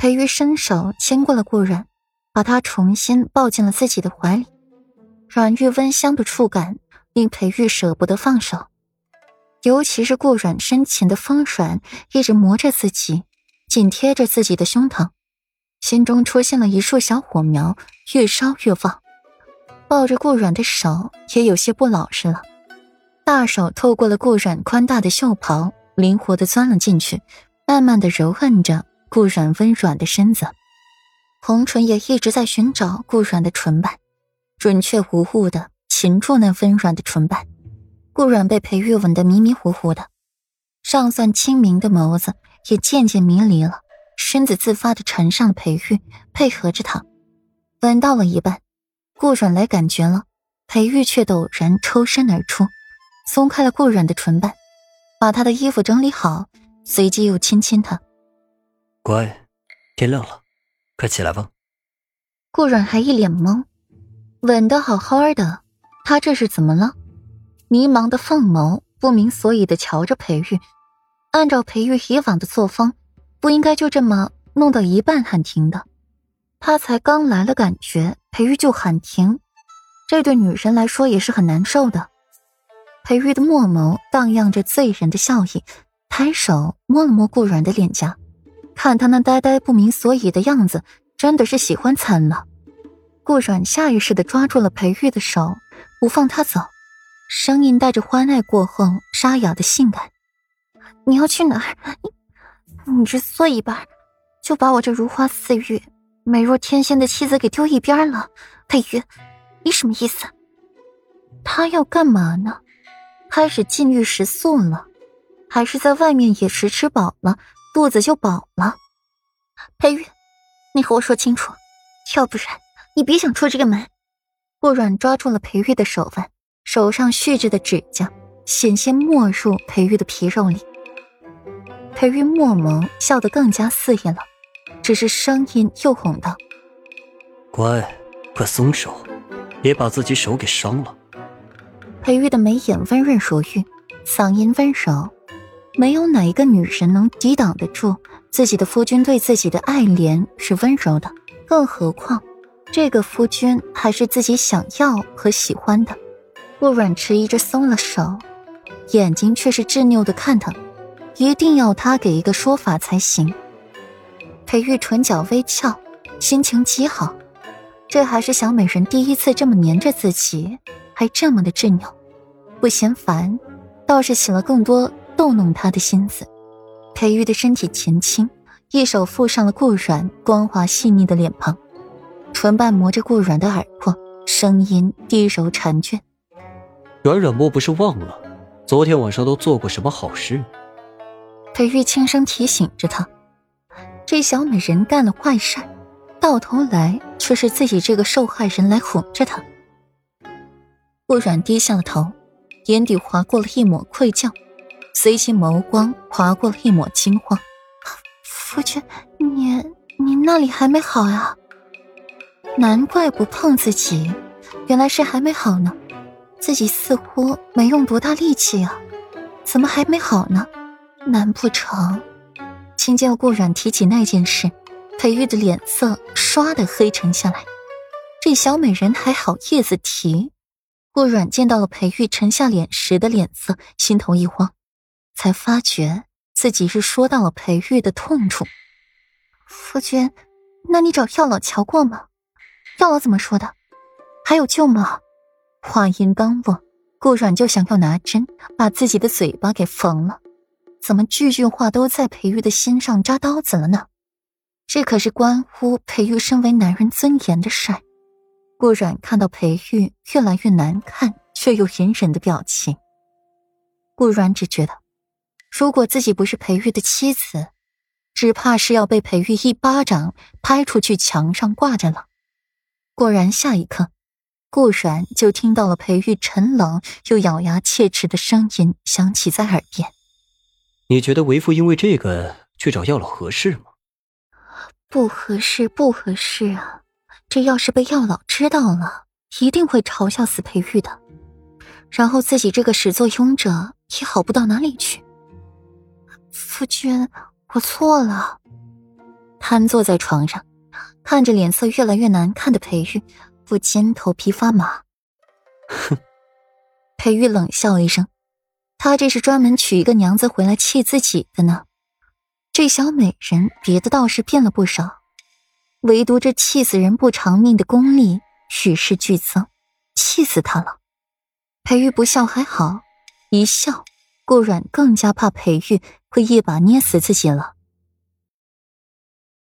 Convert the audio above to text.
裴玉伸手牵过了顾软，把她重新抱进了自己的怀里。软玉温香的触感令裴玉舍不得放手，尤其是顾软深情的丰软一直磨着自己，紧贴着自己的胸膛，心中出现了一束小火苗，越烧越旺。抱着顾软的手也有些不老实了，大手透过了顾软宽大的袖袍，灵活的钻了进去，慢慢的揉按着。顾软温软的身子，红唇也一直在寻找顾软的唇瓣，准确无误的擒住那温软的唇瓣。顾软被裴玉吻得迷迷糊糊的，尚算清明的眸子也渐渐迷离了，身子自发的缠上了裴玉，配合着他。吻到了一半，顾软来感觉了，裴玉却陡然抽身而出，松开了顾软的唇瓣，把他的衣服整理好，随即又亲亲他。乖，天亮了，快起来吧。顾软还一脸懵，吻的好好的，他这是怎么了？迷茫的凤眸不明所以的瞧着裴玉，按照裴玉以往的作风，不应该就这么弄到一半喊停的。他才刚来了感觉，裴玉就喊停，这对女人来说也是很难受的。裴玉的墨眸荡漾着醉人的笑意，抬手摸了摸顾软的脸颊。看他那呆呆不明所以的样子，真的是喜欢惨了。顾软下意识的抓住了裴玉的手，不放他走，声音带着欢爱过后沙哑的性感：“你要去哪儿？你你这缩一半，就把我这如花似玉、美若天仙的妻子给丢一边了？裴玉，你什么意思？他要干嘛呢？开始禁欲食素了，还是在外面野食吃饱了？”肚子就饱了，裴玉，你和我说清楚，要不然你别想出这个门。顾软抓住了裴玉的手腕，手上蓄着的指甲险些没入裴玉的皮肉里。裴玉默眸笑得更加肆意了，只是声音又哄道：“乖，快松手，别把自己手给伤了。”裴玉的眉眼温润如玉，嗓音温柔。没有哪一个女人能抵挡得住自己的夫君对自己的爱怜是温柔的，更何况这个夫君还是自己想要和喜欢的。顾软迟疑着松了手，眼睛却是执拗的看他，一定要他给一个说法才行。裴玉唇角微翘，心情极好，这还是小美人第一次这么黏着自己，还这么的执拗，不嫌烦，倒是起了更多。逗弄他的心思，裴玉的身体前倾，一手附上了顾软光滑细腻的脸庞，唇瓣磨着顾软的耳廓，声音低柔婵娟。软软莫不是忘了昨天晚上都做过什么好事？裴玉轻声提醒着他，这小美人干了坏事，到头来却是自己这个受害人来哄着她。顾软低下了头，眼底划过了一抹愧疚。随即眸光划过了一抹惊慌，夫君，你你那里还没好呀？难怪不碰自己，原来是还没好呢。自己似乎没用多大力气啊，怎么还没好呢？难不成？听见顾软提起那件事，裴玉的脸色唰的黑沉下来。这小美人还好意思提？顾软见到了裴玉沉下脸时的脸色，心头一慌。才发觉自己是说到了裴玉的痛处。夫君，那你找药老瞧过吗？药老怎么说的？还有救吗？话音刚落，顾软就想要拿针把自己的嘴巴给缝了。怎么句句话都在裴玉的心上扎刀子了呢？这可是关乎裴玉身为男人尊严的事。顾软看到裴玉越来越难看却又隐忍的表情，顾软只觉得。如果自己不是裴玉的妻子，只怕是要被裴玉一巴掌拍出去墙上挂着了。果然，下一刻，顾阮就听到了裴玉沉冷又咬牙切齿的声音响起在耳边：“你觉得为父因为这个去找药老合适吗？”“不合适，不合适啊！这要是被药老知道了，一定会嘲笑死裴玉的，然后自己这个始作俑者也好不到哪里去。”夫君，我错了。瘫坐在床上，看着脸色越来越难看的裴玉，不禁头皮发麻。哼，裴玉冷笑一声，他这是专门娶一个娘子回来气自己的呢。这小美人别的倒是变了不少，唯独这气死人不偿命的功力与日俱增，气死他了。裴玉不笑还好，一笑，顾阮更加怕裴玉会一把捏死自己了。